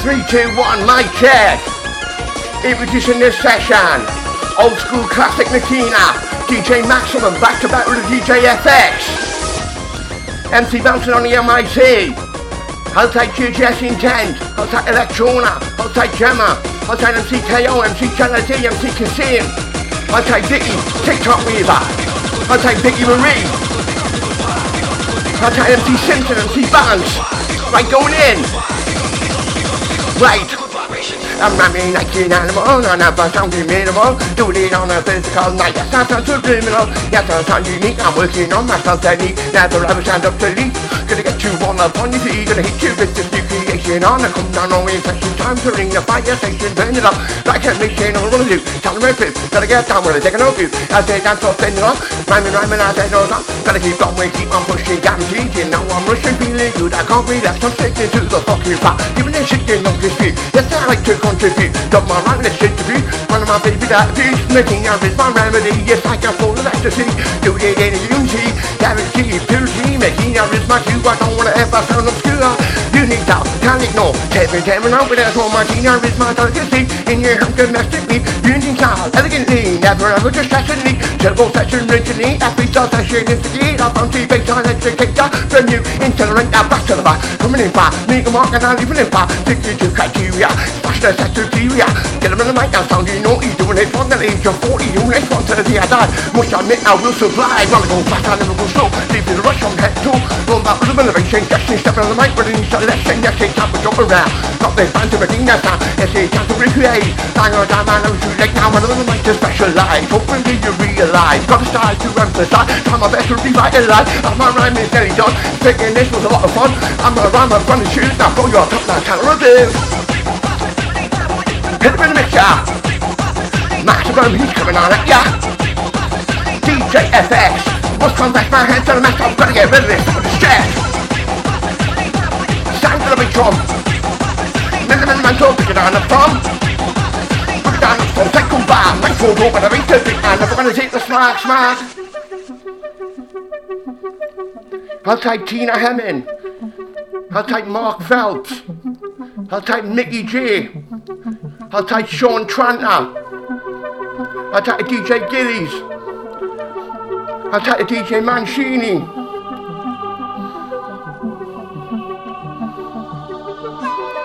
Three, two, one, my check. Introducing this session. Old school classic Nakina. DJ Maximum back to back with DJ FX. MC Bouncin on the MIC. Tight GGS Intent. Tight Electrona. Tight Gemma. Tight MC KO, MC Channel D, MC Kasim. Tight Vicky, TikTok Weaver. Tight Vicky Marie. Tight MC Simpson, MC Bounce. Right, going in. Right. I'm ramming like an animal on a bus, I'm minimal Do it on a physical night, yes, I sound so criminal Yes, I sound unique, I'm working on myself daily Never ever stand up to lead Gonna get you all up on your feet Gonna hit you with this new creation On a come down on infection Time to ring the fire station Burn it up like a mission All I wanna do, tell them rip Gotta get down with it, take an you As they dance off, bend it up Rhyming, rhyming, I say no stop Gotta keep going, keep on pushing Guaranteed, you know I'm rushing, feeling good I can't left, I'm sticking to the fucking fat Giving this shit, you know this beat Yes, I like to contribute Got my right, let's interview One of my favorite actors Making out is my remedy. Yes, I can fall of ecstasy Do it in unity Guarantee, purity Making out is my cue I don't wanna ever sound obscure. You need that, can't ignore Kevin, Kevin, out with that my teen is my delicacy In your home domestically Using style, elegantly Never ever distractingly Turbo session originally Every style session instigate I found bass on educator From you, intolerant, now back to the back Coming in far, make a mark and I'm leaving in far Sticking to criteria Smash the criteria. Get them in the mic now sounding naughty Doing it from the age of 40 You next one to the other Must admit I will supply Wanna go fast, I never go slow. Leaving the rush on head to. Going back with the innovation Guessing, stepping on the mic With an installation Yes, it's time to jump around. Got the fans to bring that sound it's time to recreate. Bang on down, man, I'm too late now. Of them to specialize Hopefully you realize Got a style to emphasize. Try my best to revitalize As my rhyme is nearly done. Thinking this was a lot of fun. I'm a rhyme, I'm gonna shoot Now throw your top down, can't review. Hit him in the mixer. Maximum, he's coming on at ya. DJ FX. What's come back my hands to the mess? I'm gonna get rid of this the stress. The big drum. Minimum mental, pick it on the from. Put it down the phone, take them back. Make full door, but I ain't too big, and never gonna take the smack, smack. I'll take Tina Hemming. I'll take Mark Phelps. I'll take Mickey G. I'll take Sean Tranter. I'll take DJ Gillies. I'll take DJ Mancini.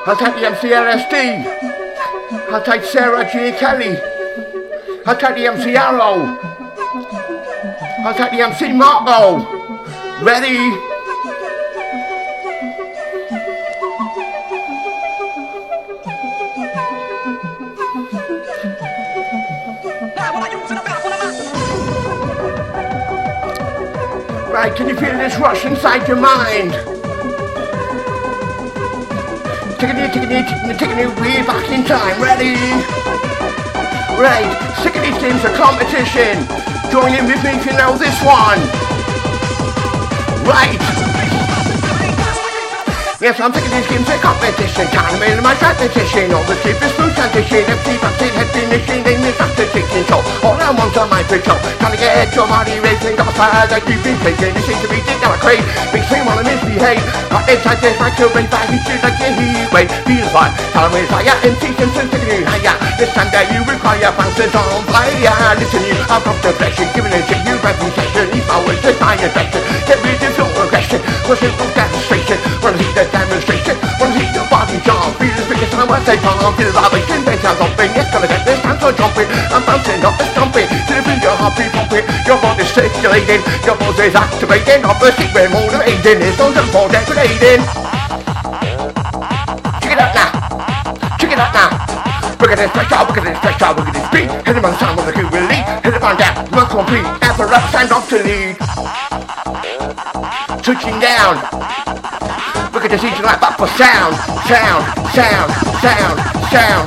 I'll take the MC LSD. I'll take Sarah J. Kelly. I'll take the MC Arrow. I'll take the MC Marco. Ready? Right, can you feel this rush inside your mind? Taking it, taking it, way back in time. Ready? Right, these games of competition. Join in with me if you know this one. Right. Yes, I'm taking these games of competition. Time in my competition. All the cheapest food transition. Empty busted head finishing. They miss after taking so. All I want on my patrol. Trying to get your body racing. Got fire that you've been taking. It seems to be dick now a crave. Big thing while I misbehave. Got inside this right to rain back. Should like your heat wave. Feel fun. Tell me fire. Empty Simpson taking you higher. This time that you require bouncers on fire. Listen you. I've got the pressure. Giving it to you. Reputation. If I was the fire infection. Get rid of your aggression. Pushing from demonstration. Wanna see the demonstration. Wanna see your body jump. Feel the biggest time I say palm. Feel the vibration. Then sound something. It's gonna get this time so jumping. I'm bouncing up and stomping. To the beat your heart be pumping. Your body's circulating. Your body's activating. Obviously we're motivating. It's not just for decorating. Check it out now. Check it out now. Look at this out, look at this out, look at this beat. Hit him on the sound with the cool lead. Hit him on down, work complete. Ever up, stand up to lead. Touching down. Look at this each like back for sound, sound, sound, sound, sound.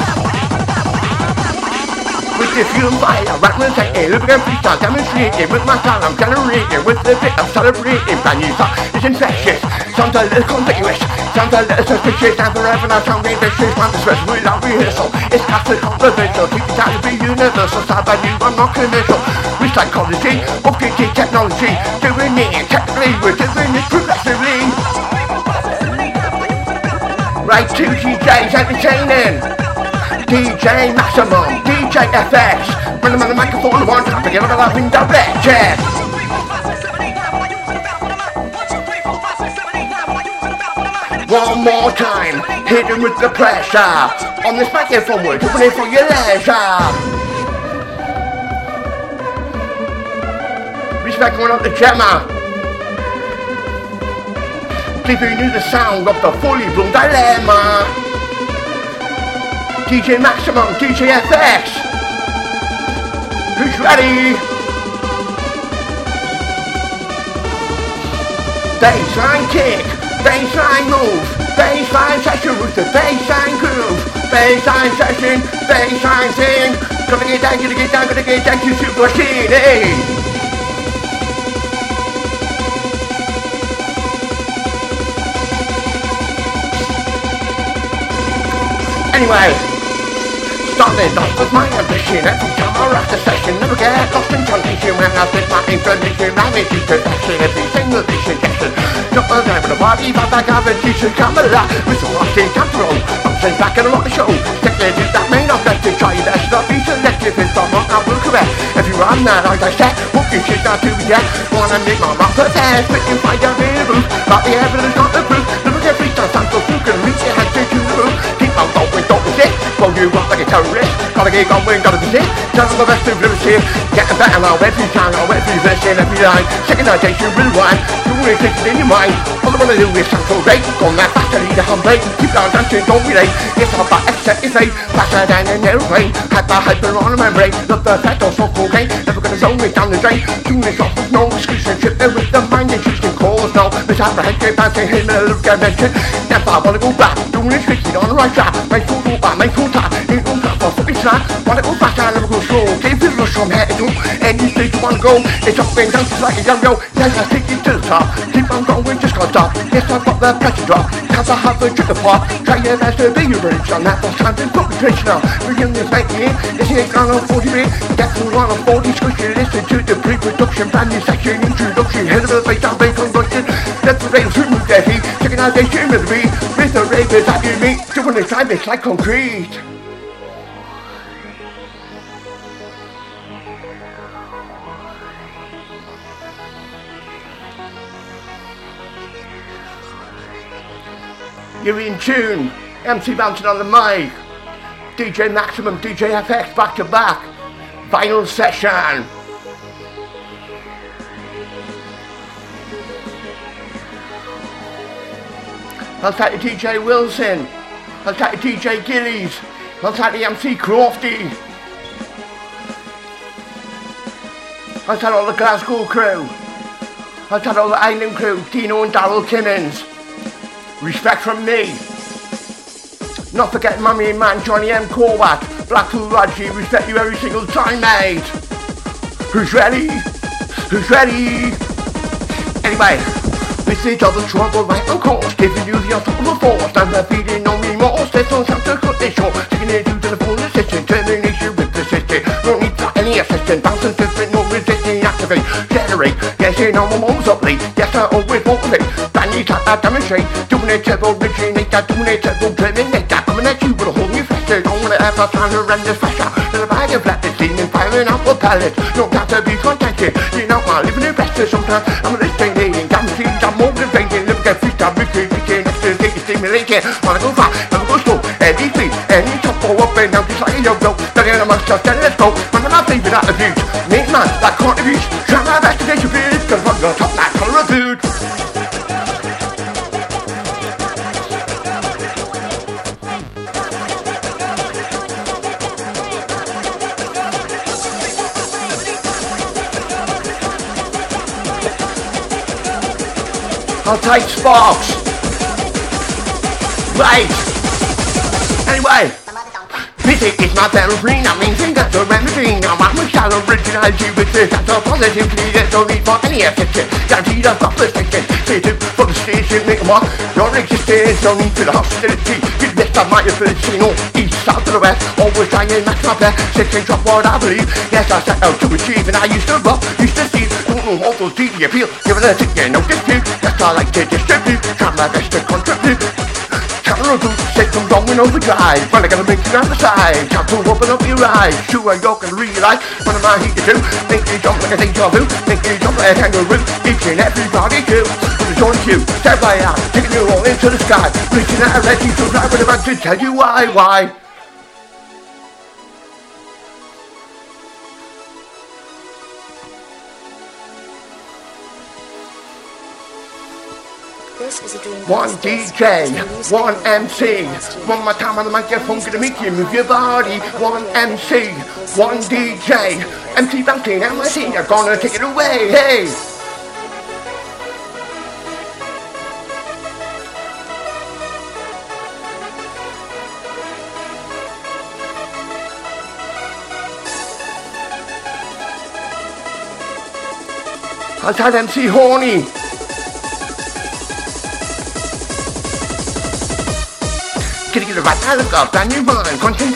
With the fuel fire, rattling second, lubricant freestyle, demonstrating with my style, I'm generating with the bit I'm celebrating. Brand new thought, it's infectious, sounds a little contiguous, sounds a little suspicious, and forever now sounding vicious, man, the stress without rehearsal. It's classic controversial, keep it out to be universal, style by new, I'm not commercial. With psychology, updated technology, doing it technically, we're doing it progressively. Right, two DJs entertaining. DJ Maximum, DJ FX. Bring them on the microphone, one time to give a laughing direct. Yeah. One more time, hit him with the pressure. On this microphone, we're doing it for your leisure. Respect going up to Gemma. Giving you knew the sound of the fully blown dilemma. DJ Maximum, DJ FX. Who's ready? Baseline kick. Baseline move, baseline session with the baseline groove, baseline session, baseline thing. Gonna get down, gonna get down, gonna get down to super machine, Anyway, Starting off with my ambition Every time I rock the session. Never get lost in transition When I fit my information Managing perfection. Every single suggestion Not a time for the party But I got a decent camera. With some rusty control. I'm sent back and I rock the show. Technically that may not let you try your best Not be selective. I'm not, I will correct If you run that like I said What you should not do yet Wanna make my mark perfect But you find out the roof But the evidence not the proof Never get free time So you can reach your hand to the roof Keep on going, don't resist Roll you up like a terrorist. Gotta get going, gotta be sick Tell the best of living here. Getting better now every time Now every version, every line. Secondization, rewind Doing it in your mind. All I wanna do is sound so great Going that fast, I need a humble Keep on dancing, don't be late. Yes, I'm about except if they Faster than an airplane Hyper, hyper on my brain Love the fact of so cocaine. Never gonna zone me down the drain. Doing this off with no excuse. And trip there with the mind. Interesting cause now. Misapprehension, bouncing in the look dimension Never wanna go back Doing it tricky on the track Make full back, make full time Ain't no time for fucking slack Wanna go go slow Can't feel rush from head you wanna go It's up like a yo-yo Yes, I take you to the Keep on going, stop Yes, I've got the pressure drop Cause I have a trigger pop Try your best to be your bridge. On that first time to put the pitch now. Young this here This ain't on a 40 minute. Definitely on a 40 Squishy listen to the pre-production. Brand new section introduction. Head of the face bass conduction Let the rails remove their heat Checking out their me. With the ravers that you meet. Doing the time, it's like concrete You're in tune. MC Bouncin on the mic. DJ Maximum, DJ FX back to back. Final session. I'll take the DJ Wilson. I'll take the DJ Gillies. I'll take the MC Crofty. I'll take all the Glasgow crew. I'll take all the Island crew, Dino and Daryl Kimmins. Respect from me. Not forgetting Mummy and Man, Johnny M. Korvat, Blackpool Raji, respect you every single time, mate. Who's ready? Who's ready? Anyway, this is all the trouble right on course, giving you the unstoppable force, and they're feeding on remorse. There's no time to cut this short, taking it to the full assistant, termination with the system. Any assistant, bouncing different, no resisting, activate, generate. Yes, you know mom's up late, yes, I always motivate. Brand new type I demonstrate, doing it turbo originator, doing it to turbo terminator. Coming at you with a whole new facet, don't wanna ever try to run this pressure. Then a bag of flat is steaming, firing up a pallet. No time to be contented, you know my living investor sometimes. I'm a listening, dating, guaranteed, I'm motivating, living get free time, wicked, wicked, extra, stimulating. Wanna go far, wanna go slow, any free, any top, go up and down, just like a yo-yo. Studying amongst us, then let's go. One of my favorite attributes, make man, that contributes. Try my best to get you big, cause I'm gonna top that color of food. I'll take sparks. Right. Anyway. Music is my therapy, think that's a remedy Now I'm a shallow originality with this That's a positivity, there's no need for any assistance Guaranteed I've got Stay to for the station, make up. Your existence, no need for the hostility. Give this time my ability, east, south to the west. Always trying to match my best. Sitting drop what I believe. Yes, I set out to achieve And I used to rock, used to Don't know all those deep appeal. Given a ticket, no dispute. Yes, I like to distribute. Try my best to contribute Try a group, system going overdrive. When I gotta make it on the side, time to open up your eyes. Sure, you're gonna realize what am I here to do? Make you jump like a deja vu, make you jump like a kangaroo. Each and everybody do. Gonna join you, step right out, taking you all into the sky. Reaching out, ready to drive with about to tell you why, why. One DJ, one MC, one more time on the microphone, gonna make you move your body. One MC, one DJ, MC Bounty, MIC, you're gonna take it away, hey! I'll tell MC Horny. Quiero matar al cartaño y me lo encuentro en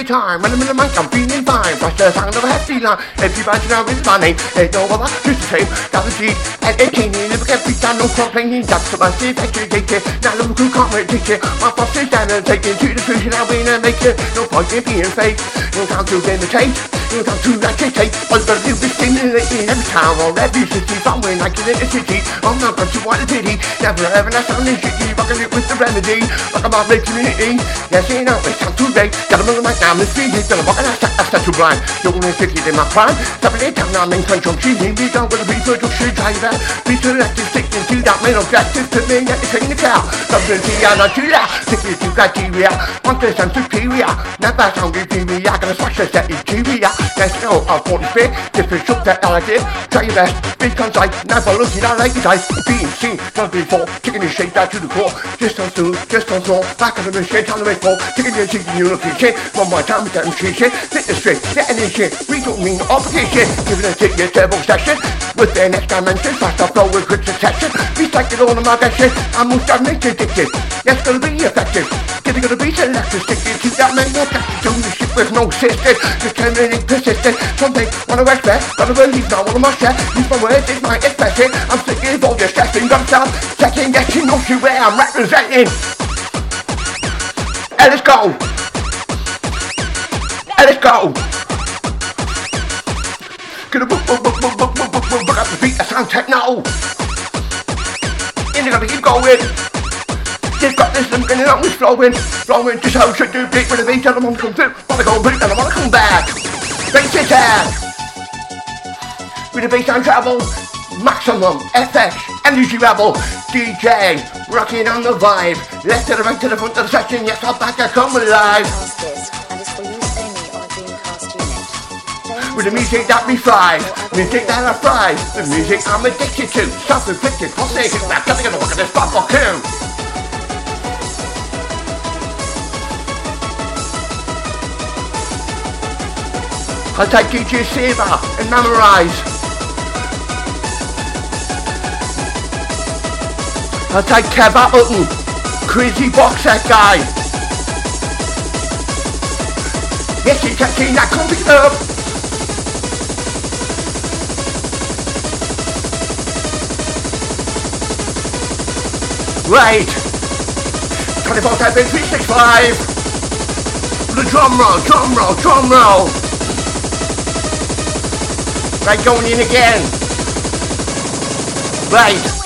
time, when I'm in the mic, I'm feeling fine, plus the sound of a hefty line, everybody know it's funny, ain't no other, just the same, got the G, and 18, never get beat down, no complaining, that's the see, educated, now the crew can't take it, my boss is down and taking to the and I'll win and make it, no point in being fake, no time to imitate, no time to agitate, you gotta do is stimulate every time, or every city, somewhere like in the city, I'm not going to want a pity, never ever, that's only shitty, rocking it with the remedy, rock about making community. Yes, you know, it's time to date. Gotta move my Nam ist wie nicht der Woche nach Achter zu bleiben. Junge City, den macht Plan. Da belebt am Namen kann schon schießen. Wie dann wurde wie für durch Schildheimer. Wie zu rechtlich steckt den Ziel, da mein Objektiv für mich nicht ist eine Kerl. Da sind sie ja natürlich, sie geht die Gativia. Und das sind zu Tivia. Na, was haben die Tivia? Das war schon der Itivia. Das ist auch auf Boden spät. Das ist schon der RG. Try your best, be concise. Never look at out like. Being seen, done before. Taking the shade down to the core. Distance just on all. Back of the machine, time to make more. Taking the shit, you look at shit more time with that machine. Fit the straight, get any shit. We don't mean obligation. Giving a ticket turbo session. With the next dimension. Faster flow with quick succession. Recycle all of my best. I'm most dimension addicted. That's gonna be effective. Giving gonna be selective. Sticking to that man. You're doing the shit with no system. Determining persistent. Something wanna respect. Gotta believe now all of my shit. Use my words, it's my expression. I'm sick of all your stressing. Gotta stop. Second guessing. Not you where I'm representing. Let's go. And let's go. Gonna book, book, book, book, book, book, book, book, book up the beat. That sound techno. And they're gonna keep going. Just got this getting on with flowing, flowing. Just how should do beat with the beat. And I'm on come through. Wanna go beat and I wanna come back. Bass attack. With the bass and travel. Maximum FX Energy Rebel DJ rocking on the vibe. Left to the right to the front of the section. Yes, I'm back. I come alive. With the music that we fry, music that I fry, the music I'm addicted to, self-inflicted, pulsating, I'm gonna get a this pop coon. I'll take DJ Saber and memorize. I'll take Kev Appleton, crazy box that guy. Yes, you can see that coming Right. 24 7 365. The drum roll, drum roll, drum roll. Right, going in again. Right.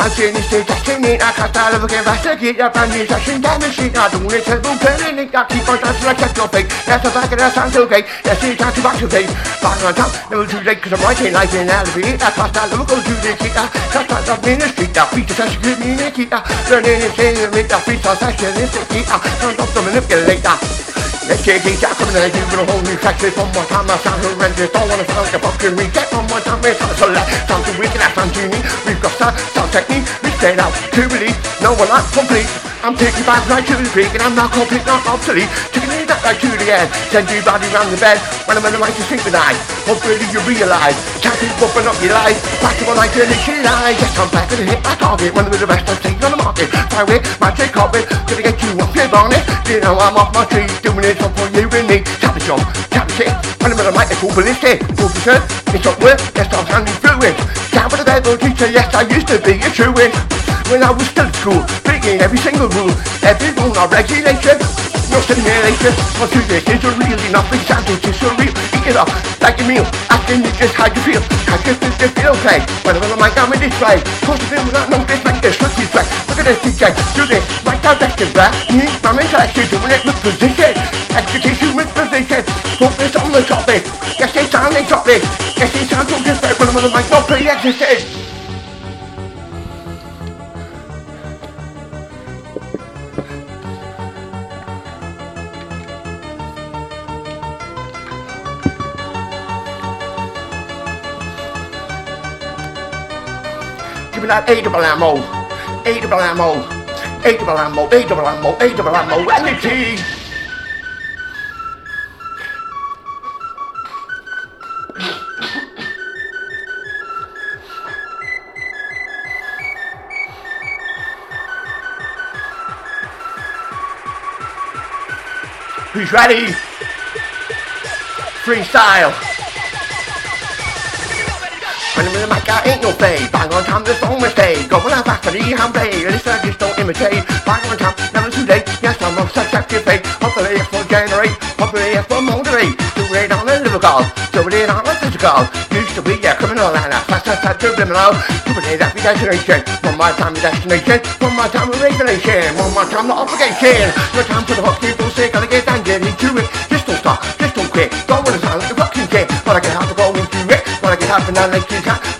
Anziehen ist den Testing in der Kastale, wirklich was der geht, ja, dann ist das in der Maschine, ja, du nicht selber können, nicht aktiv, und das ist das Check-Job-Weg, das ist das, das ist okay, das ist das, was du denkst, bang on top, never too late, cause I'm right here, life in LV, that's what I love, I'm in the street, that beat, me, Nikita, learning is saying, make that beat, that's actually, it's the key, I'm not to manipulate that. It's JD Jackson and I give it a whole new sexy One more time I sound horrendous. Don't wanna sound like a fucking reject One more time it's on select Sound too weak and I sound genie We've got style, sound technique. We stand out, to believe No one like complete. I'm taking back right to the peak And I'm not complete, not obsolete. Taking it back right to the end Send your body round the bed. When I'm in the right to synchronize Hopefully you realise Can't keep bumping up your life. Practical like an lies Yes, I'm back and hit my target. One of the best I'm taking on the market. Fire with magic carpet Gonna get you off your bonnet You know I'm off my tree Doing it for you and me. Tap the jump, tap the shit. When I'm in the mic it's all ballistic Full percent, it's not work. Yes, I'm handling fluid Down with the devil teacher Yes, I used to be a truant. When I was still at school, breaking every single rule. Every rule, no regulation, no simulation. You this is a really nothing sounds it's surreal. Eat it up like a meal. Asking you just how you feel. How you feel, just feel okay. Whenever my comment is right. Positive without no disrespect, disrespect. Look at this DJ, do this. Right back to back. Me, my mentality, doing it with position. Execution with position. Focus on the topic. Yes, they sound they topic. Yes, they sound so different. Whenever the mic not pre-existed. Give me A double ammo. A double ammo. A double ammo. A double ammo. A double ammo. Energy. Who's ready? Freestyle. Ain't no fade. Bang on time, there's no mistake. Go on factory, I'm paid. This just don't imitate. Bang on time, never too late. Yes, I'm on such active fate. Hopefully, it's for generate. Hopefully, it's for moderate. Do it on the lyrical. Do it on the physical. Used to be a criminal and a fast, fast, criminal. It that be destination. One more time, the destination. One more time, the regulation. One more time, the obligation. No time for the hook, people say, gotta get down, get into it. Just don't stop, just don't quit. Don't wanna sound like a fucking kid. But I can have to go into it. But I can have now like you can.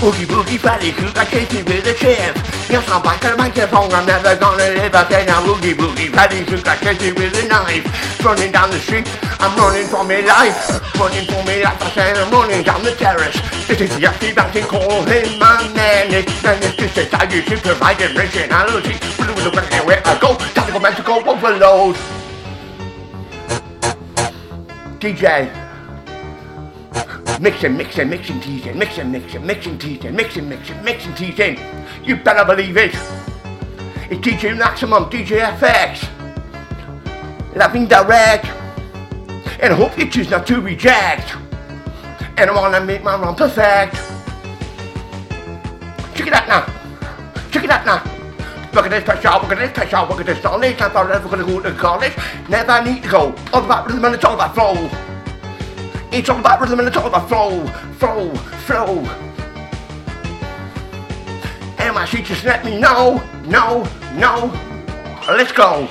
Boogie boogie fatty cook, I chase you with a chance. Yes, I'm back at the microphone, I'm never gonna live again. I'm boogie boogie fatty cook, I chase you with a knife. Running down the street, I'm running for my life. Running for my life, I said I'm running down the terrace. This is the empty mountain, call him my man. It's and it's just as I used to provide originality. Where I go, tactical magical overload. DJ. Mixing, mixing, mixing, teasing, mixing, mixing, mixing, teasing, mixing, mixing, mixing, teasing. You better believe it. It's DJ Maximum, DJ FX. Loving direct. And I hope you choose not to reject. And I wanna make my run perfect. Check it out now. Check it out now. Look at this pressure, look at this pressure, look at this knowledge. I thought I was gonna go to college. Never need to go. All about rhythm and it's all about flow. It's all about rhythm and it's all about flow, flow, flow. MIC just let me know, no, no. Let's go.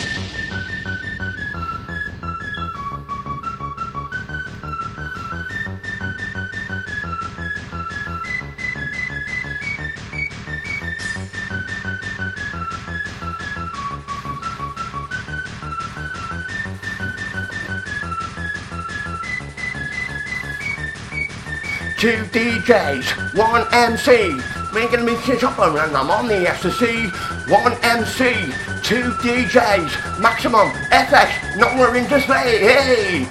Two DJs, one MC. We're gonna mix it up and I'm on the SSC. One MC, two DJs, maximum FX, not wearing display. Hey!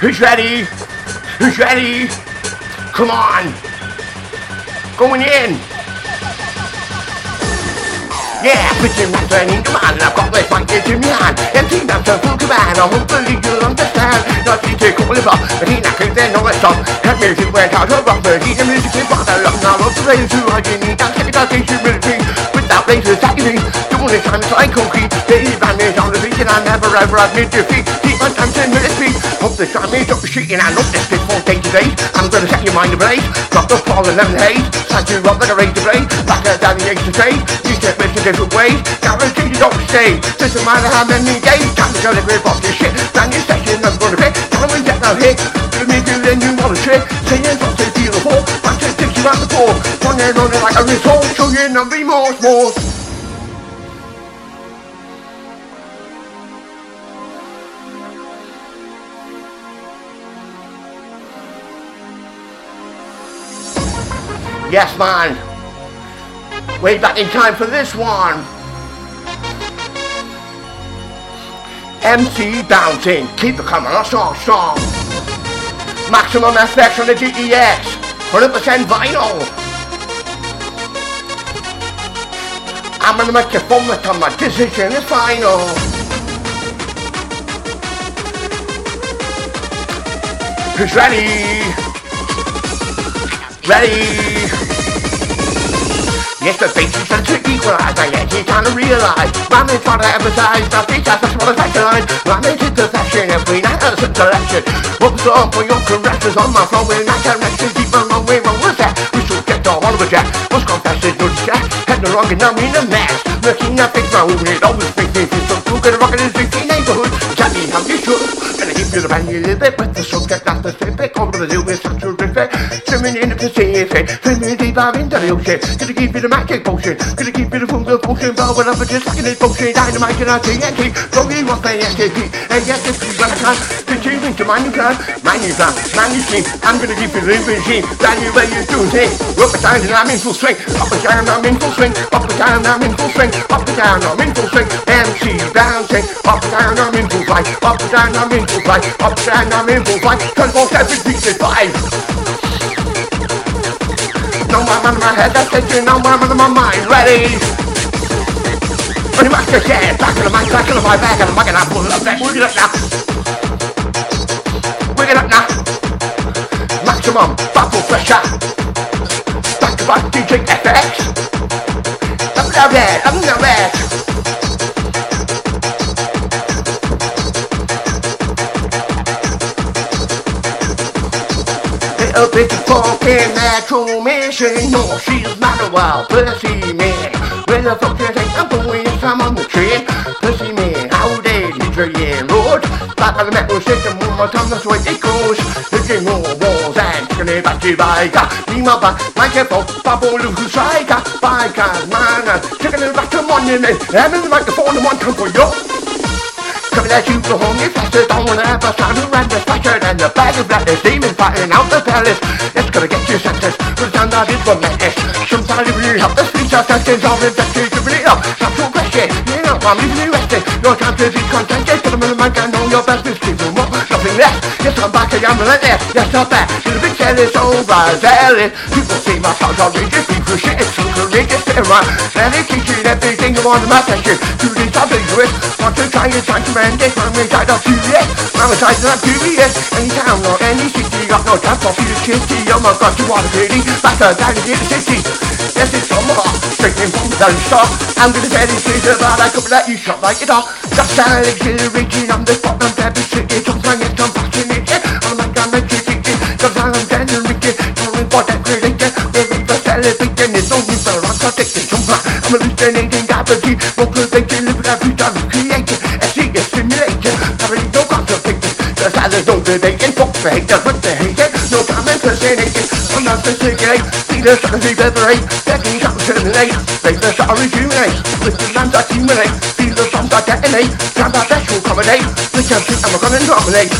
Who's ready? Who's ready? Come on! Going in! Yeah, pitching my training command, I've got this mic in my hand. MC that's a full command, I hopefully you'll understand. Not to take all of us, but he not can then know it's on. Cut music went out of rock, but he the music is rather long. Now lots of rain to hygiene, dance every dance humility. Without laser attacking, doing it time like concrete. The advantage on the beat, and I never ever admit defeat. Keep my time to military. Hope the shine me, drop the sheet, and I know this is for day to day. I'm gonna set your mind ablaze. Drop the fall and lemon haze. Slide you up like a razor blade. Back out down the edge to trade. You step a different ways. Guarantee you don't stay. Doesn't matter how many days. Time to go to grip off your shit. Brand new session, I'm gonna pick. Tell them get no hit. Give me do then you want a trick. Saying something beautiful. I'm just takes out the pool. Running like a resort. Show you no remorse, more. Yes, man. Way back in time for this one. MC Bouncin, keep it coming on strong, strong. Maximum FX on the DEX, 100% vinyl. I'm gonna make you vomit on my decision is final. Who's ready? Ready? Yes, the faces are to equalize. I yet you trying to realize. My man's trying to emphasize. The features that's what I line. My man's into fashion every night as a collection. What's up oh, for your caresses on my phone when I direction deep along way wrong with that? We should get the one of a jack. What's confessed is no jack. Head the wrong and I'm in a mess. Looking at things my own, it always makes me feel so cool. Get a rocket in the neighborhood. Tell me how you should. Gonna give you the brand new little bit with the subject that's we're gonna such a. Swimming in the Pacific. Swimming deep out into the ocean. Gonna give you the magic potion. Gonna keep you the of potion. But when I'm just this potion. Dynamite and I TNT. Throw you off the SAP. And yes, if you gonna come. Continue to mind you plan. Mind you plan. Mind you sleep. I'm gonna keep you living machine. Brand new way you do things. Up and down and I'm in full swing. Up and down I'm in full swing. Up and down I'm in full swing. Up and down I'm in full swing. MC Bouncin. Up and down I'm in full flight. Up and down I'm in full flight. Up and down I'm in full flight. 24 7 65. No more on my head, that's it, no more on my mind. Ready? When you rock your head, back in the mic, back in the mic, back in the mic, and I pull it up, back, it up now. It up now. Maximum bubble pressure. Back to back DJ FX. I'm red, I'm the red. Little bit of fucking natural mission. No, she's not a wild pussy man. Where the fuck you think I'm going? I'm on the train. Pussy man, how they yeah, road. Back on the metal system, one more time, that's way it goes. Hitting more walls and it back to. Be my back, my careful, bubble who's striker. Biker, man, kicking it back to monument. Having the microphone in one time for you. Coming at you for home, you faster, don't wanna have a sound around the faster than the bag of blackness, Demons fighting out the palace. It's gonna get you sentenced, but down that is for madness. Sometimes you really help the speech, our sentences all infected, you really up. Stop your question, you know, I'm leaving you resting. Your time to be contented, get in the mic, I know your best is less. Yes, I'm back, I'm relentless, yes, I'm back. To the big jealous, overzealous. People see my thoughts outrageous, people shit, it's so courageous, sit around. And they teach you everything you want to my attention. To this something to it, want to try and try to man this, I'm inside of curious. I'm inside of curious. Any town or any city, got no time for kitty. Oh my god, you want a pity, back to down in the city. Yes, it's from my heart, straight from the down stop. I'm gonna tell you straight about I could let you shot like it all. Got style exhilarating, I'm the spot, I'm dead, shit, it's on my the just don't debate it, fuck the to terminate, make the star rejuvenate, with the lambs accumulate, feel the I detonate, grab our best to accommodate, the country I'm gonna dominate.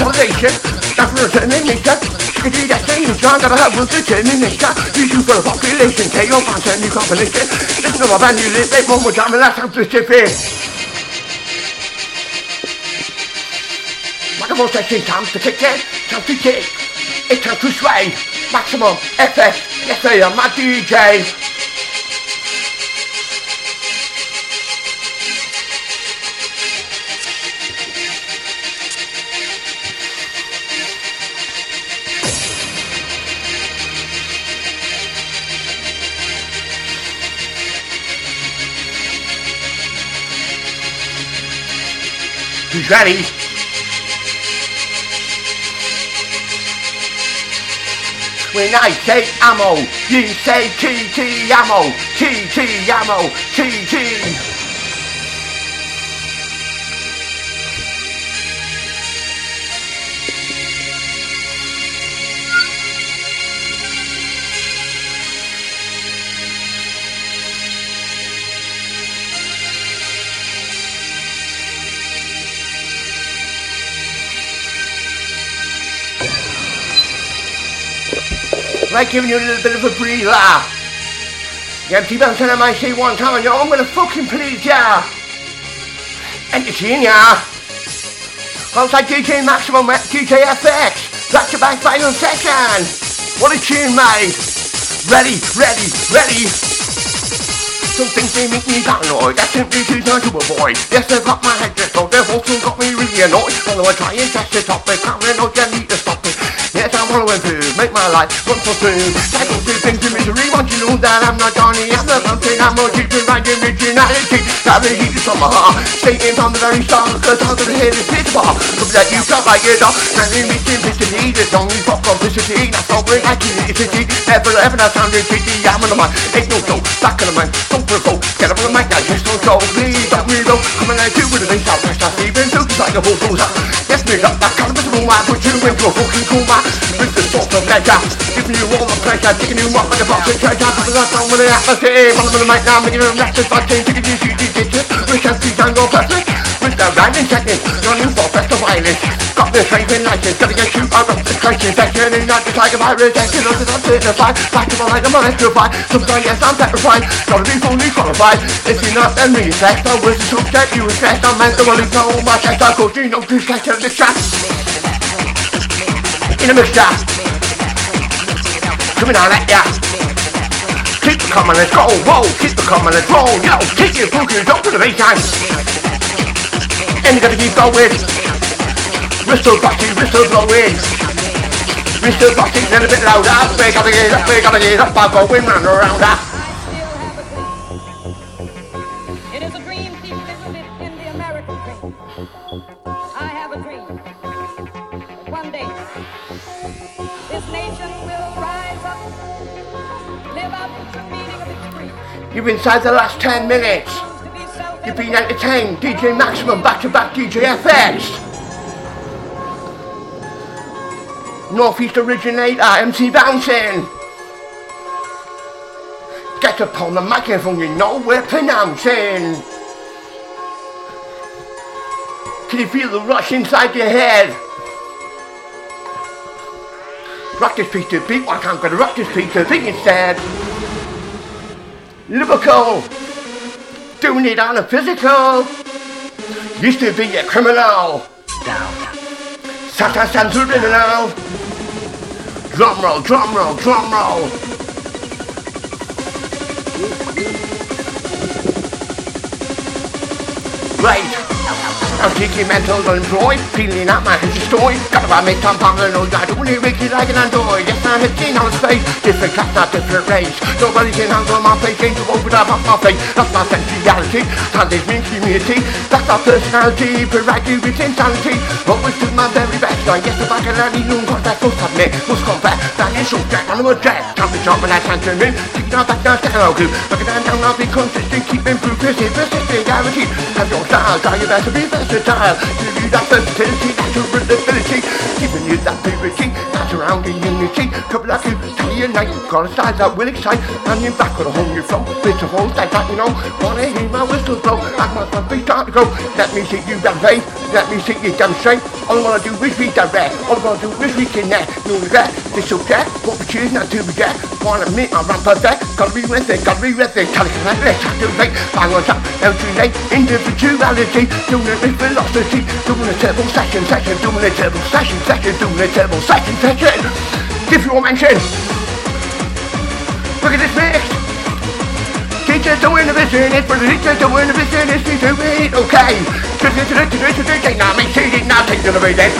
Salvation, that's for determination. You do that thing, you're gotta have with determination. You do for the population, take your fans and new combination. Listen to my band, you live, one more time, and that's how specific. Microphone section, time to kick it, time to kick. It's time to sway. Maximum FX, yes I am, my DJ. Who's ready? When I say ammo, you say TT ammo, TT ammo, TT. Like giving you a little bit of a breather. Yeah, deep down I might say one time, and you I'm gonna fucking please ya. Entertain ya. Alongside DJ Maximum, DJ FX. Back to back final session. What a tune, mate. Ready, ready, ready. Some things they make me paranoid, that's simply too hard to avoid. Yes, they've got my head just so they've also got me really annoyed. Although I try and test the topic, paranoid, you need to stop it. Yes, I wanna improve, make my life run for smooth. Cycle through things to misery, want you know that I'm not Johnny, I'm the something, I'm more deep in my originality. Got the heat from my heart, stating from the very start, cause all the head is pitch bar. Look that you got like it up, and you meet him, Mr. Need, it's only for complicity, that's all we're like electricity. Ever, ever, that's sounded tricky, I'm on the mind, ain't no dope, back in the mind, don't provoke, get up on the mic, now just don't go, please, don't reload, coming at you with a bass out, press that even too, like a bull bullseye. Yes, me up, that kind of miserable, I put you into a fucking coma, with the sort of pleasure, giving you all the pleasure, taking you up like a box of treasure, putting us on with the atmosphere, on the mic now, making a record, fighting, taking you, you, you, you, we can see perfect, with the random technique, running for best of violence, got the strength and license, gotta get you out of the crisis, section, and not the tiger virus, taking us to the certified, back to the light, I'm electrified, sometimes yes, I'm petrified, gotta be fully qualified, if you're not, then sex, I was a subject, you were stressed, I'm mentally no, my chest, I go, you know, to catch the trap, in a mixture, coming on at ya. Keep the coming, let's go, whoa, keep the coming, let's roll, yo, kick your focus up to the baseline. And you gotta keep going. Whistle boxing, whistle blowing. Whistle boxing, a little bit louder. We gotta get up, we gotta get up, I'm going round around. ah. Inside the last 10 minutes. You've been entertained. DJ Maximum, back to back DJ FX. Northeast originator, MC Bouncin. Get upon the microphone, you know we're pronouncing. Can you feel the rush inside your head? Rock this piece to beat, why can't I rock this piece to beat instead? Lyrical, doing it on a physical. Used to be a criminal. Satan stands original. Drum roll, drum roll, drum roll. Right. I'm taking mental unemployed, feeling out my story. Got about make time paranoid, I don't make it like an android. Yes, I'm hitting on space, different class, not different race. Nobody can handle my face, ain't to open up my face. That's my sensuality, and this means community. That's our personality, variety with insanity. Always do my very best, I guess if I can only know what I must admit, must confess. That is so jack, I'm a jack. Can't be jumping at Antonin, kicking out back down, second I'll do. Looking down, down, I'll be consistent, keep improving, persistent, guaranteed. Have your style, try your best to be versatile. Give you that versatility, natural ability. Giving you that purity, that surrounding unity. Couple of you, tell you night, got a style that will excite. And you're back on a whole new flow. Bits of all like that, you know. Wanna hear my whistle blow, and my feet start to go. Let me see you demonstrate, let me see you demonstrate. All I wanna do is be direct, all I wanna do is reach in there. No regret, this what we choose not to reject. Wanna meet run perfect, gotta be with it, gotta be with it. Gotta connect, let's make, bang on top, L3 individuality, doing it velocity, doing a turbo session, session, doing a turbo session, session, doing a turbo session, session. Give you a mention. Look at this mix. Teachers win the business, but the teachers win the business, we do it, okay. Just to the to the to now make it now take away then.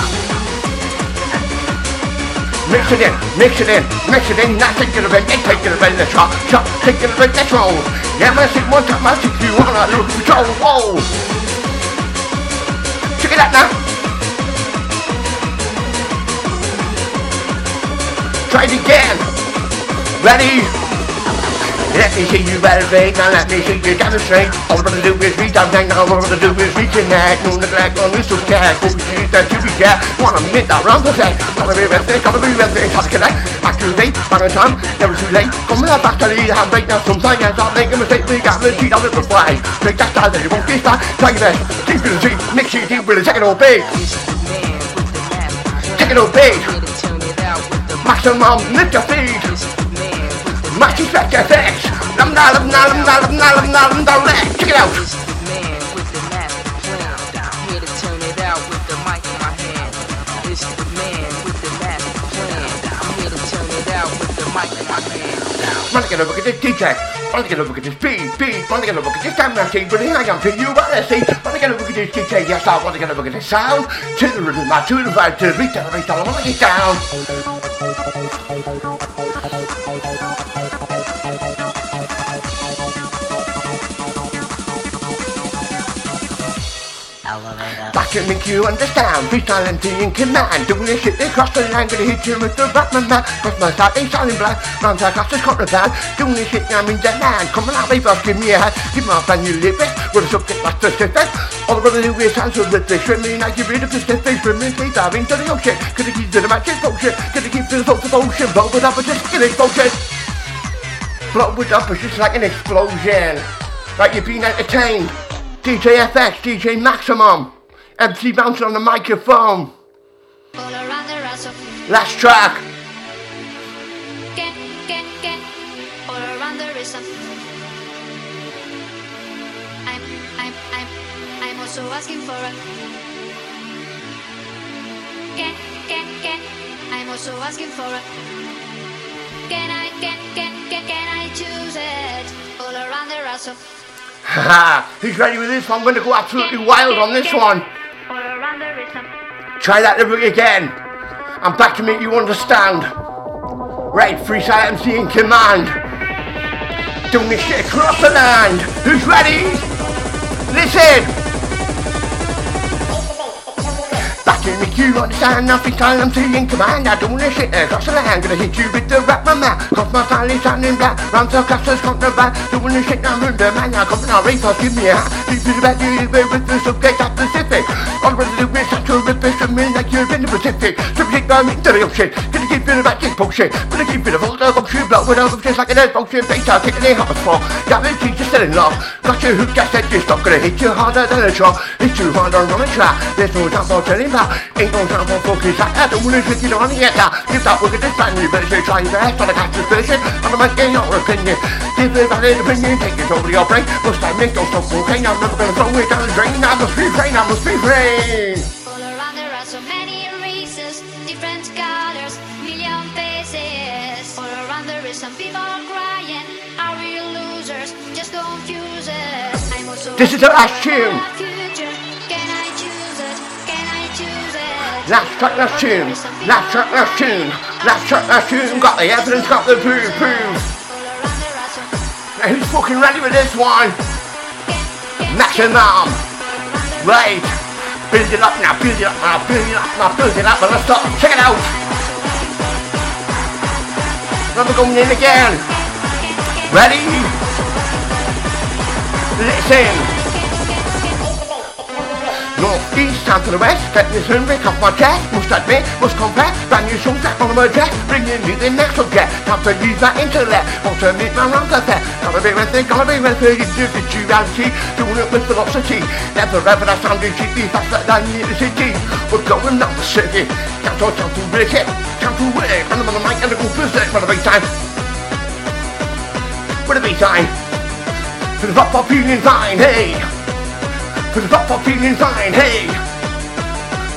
Mix it in, mix it in, mix it in, now take it away, and take it away, let's rock, chop, take it let's roll. Yeah, man, sit one time, I take you on a little control, whoa. Out now. Try it again. Ready? Let me see you elevate, now let me see you demonstrate. All I'm gonna do is reach out, now all I'm gonna do is reconnect. No neglect, on this subject. What we choose that to be yeah. Wanna make that round perfect. Gotta be with gotta be it, gotta connect. Activate, bang on time, never too late. Come that back to the hand right now. Sometimes I start making mistakes, we got to cheat on it before I Make that style that you won't get that. Try your best, keep it a mix it deep with a second or big. Take it or big. Maximum, lift your feet. Maxi effect effects. Lum da lum da lum da lum da lum da lum da lum Check it out. This is the man with the master plan. I'm here to turn it out with the mic in my hand. This is the man with the master plan. I'm here to turn it out with the mic in my hand. Want to get a look at this DJ? Want to get a look at this beat, beat? Want to get a look at this camera team? But I am to you, what I see. Want to get a look at this DJ? Yes, I want to get a look at this sound. To the rhythm, to the vibe, to the beat, to the beat, I want to get down. Back to make you understand, freestyle MC in command. Doing this shit across the land, gonna hit you with the rap man. Cause my style ain't sounding black, round across the contraband Doing this shit, I'm in demand, come on out, baby, give me a hand. Give a brand new lyric, with a subject like specific All the brother do is answer with this Swimming like you're rid of the face, swimming, please dive into the ocean. Gonna keep to the magic potion, gonna keep to the focus of ocean up, and just get explosion. Blow it up, like an explosion. Like you're being entertained. DJ FX, DJ Maximum MC Bouncin on the microphone. Rest Last track. Get. I'm, I'm, I'm, I'm also asking for a. Get, get, get. I'm also asking for a. Can I, can, can, can, can I choose it? All around the rhythm. Haha, he's ready with this one? I'm going to go absolutely wild on this one. The. Try that lyric again. I'm back to make you understand. Right, freestyle MC in command. Doing this shit across the land. Who's ready? Listen. Back in the queue, understand nothing, style MC in command. I doing this shit across the land. Gonna hit you with the rap, my man. Cause my style is sounding black. Round the castles, contraband. Doing this shit, I'm the man. I come from our race, give me a hat. Deep in the back, you with the subject of Pacific. The Pacific. Subject, I'm into the ocean. Gonna keep it about this potion. Gonna keep it about the ocean. Blow it over just like an air potion. Beta, taking it hot as fall. Got me teacher still in love. Got you hooked, I said you're not gonna hit you harder than a shot. Hit you harder on a track. There's no time for telling back. Ain't no time for focus. I don't wanna trick you on the air. Give that at this brand new version. Try your best on a catch version. I'm gonna make your opinion. Give it in opinion. Take it over your brain. Must I make don't stop? I'm never gonna throw it down the drain. I must be free, I must be free. All This is the last tune. Last track, last tune. Last track, last tune. Last track, last tune. Got the evidence, got the proof, proof. Who's fucking ready with this one? Maximum. Right. Build it up now, build it up now, build it up now, build it up, and let's start. Check it out. Remember going in again. Ready? Listen. North, east, south to the west, get this hungry off my chest, must admit, must confess, brand new songs back on my dress, bringing you the next subject, time to use that intellect, want to meet my wrong effect, gotta be with it, gotta be with it, individuality, doing it with velocity, never ever that sounding cheeky, faster than the city, we're going up the city, time to, time to break it, time to work, and I'm on the mic and the go berserk for the big time, for the big time, for the pop pop feeling fine, hey! For the pop pop feeling fine, hey!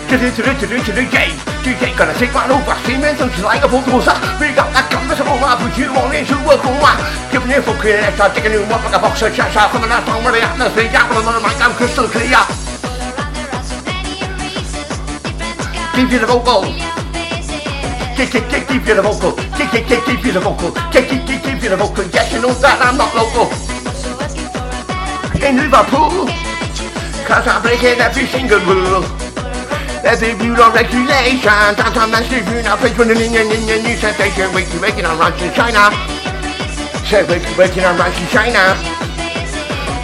To the to the to the to the gate. DJ gonna take my over, seeming so she's like a bulldozer. We got that of my put you on into on one. Giving you fucking extra, taking you up like a box of chash out from the last one where the atmosphere, got on the mic, I'm crystal clear. Give you the vocal. Kick, kick, kick, give you the vocal. Kick, kick, kick, give you the vocal. Kick, kick, kick, give you the vocal. Yes, you know that I'm not local. In Liverpool, Cause I'm breaking every single rule. Every view on regulation, I'm sleeping, I face when in your new sensation, wakey waking on rice in China. Say wakey waking on rice in China.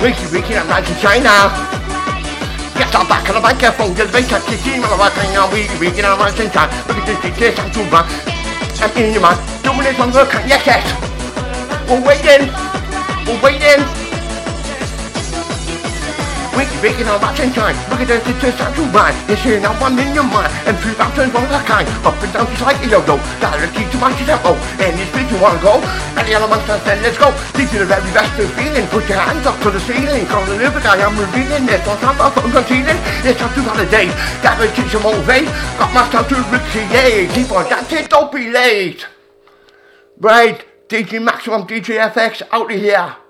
Wakey waking on rice in China. Yes, I'm back on the microphone, just wait till you see my working on wakey waking on rice in China. Look at this, this, I'm too much. I'm in your mind, this on work, yes, yes. We're waiting, we're waiting. Wiki, waking on that sunshine. Look at this, it's just not too bad. You're seeing now one in your mind. And three one of that kind. Up and down just like a yo-yo. Directly to my tempo. Oh, any speed you wanna go. Any elements I said, let's go. These are the very best of feeling. Put your hands up to the ceiling. Call the lyric, I am revealing this. Don't time about fucking concealing. It's not too holidays. That will teach you motivate. Got myself to recreate. Keep on dancing, don't be late. Right, DJ Maximum, DJ FX, out of here.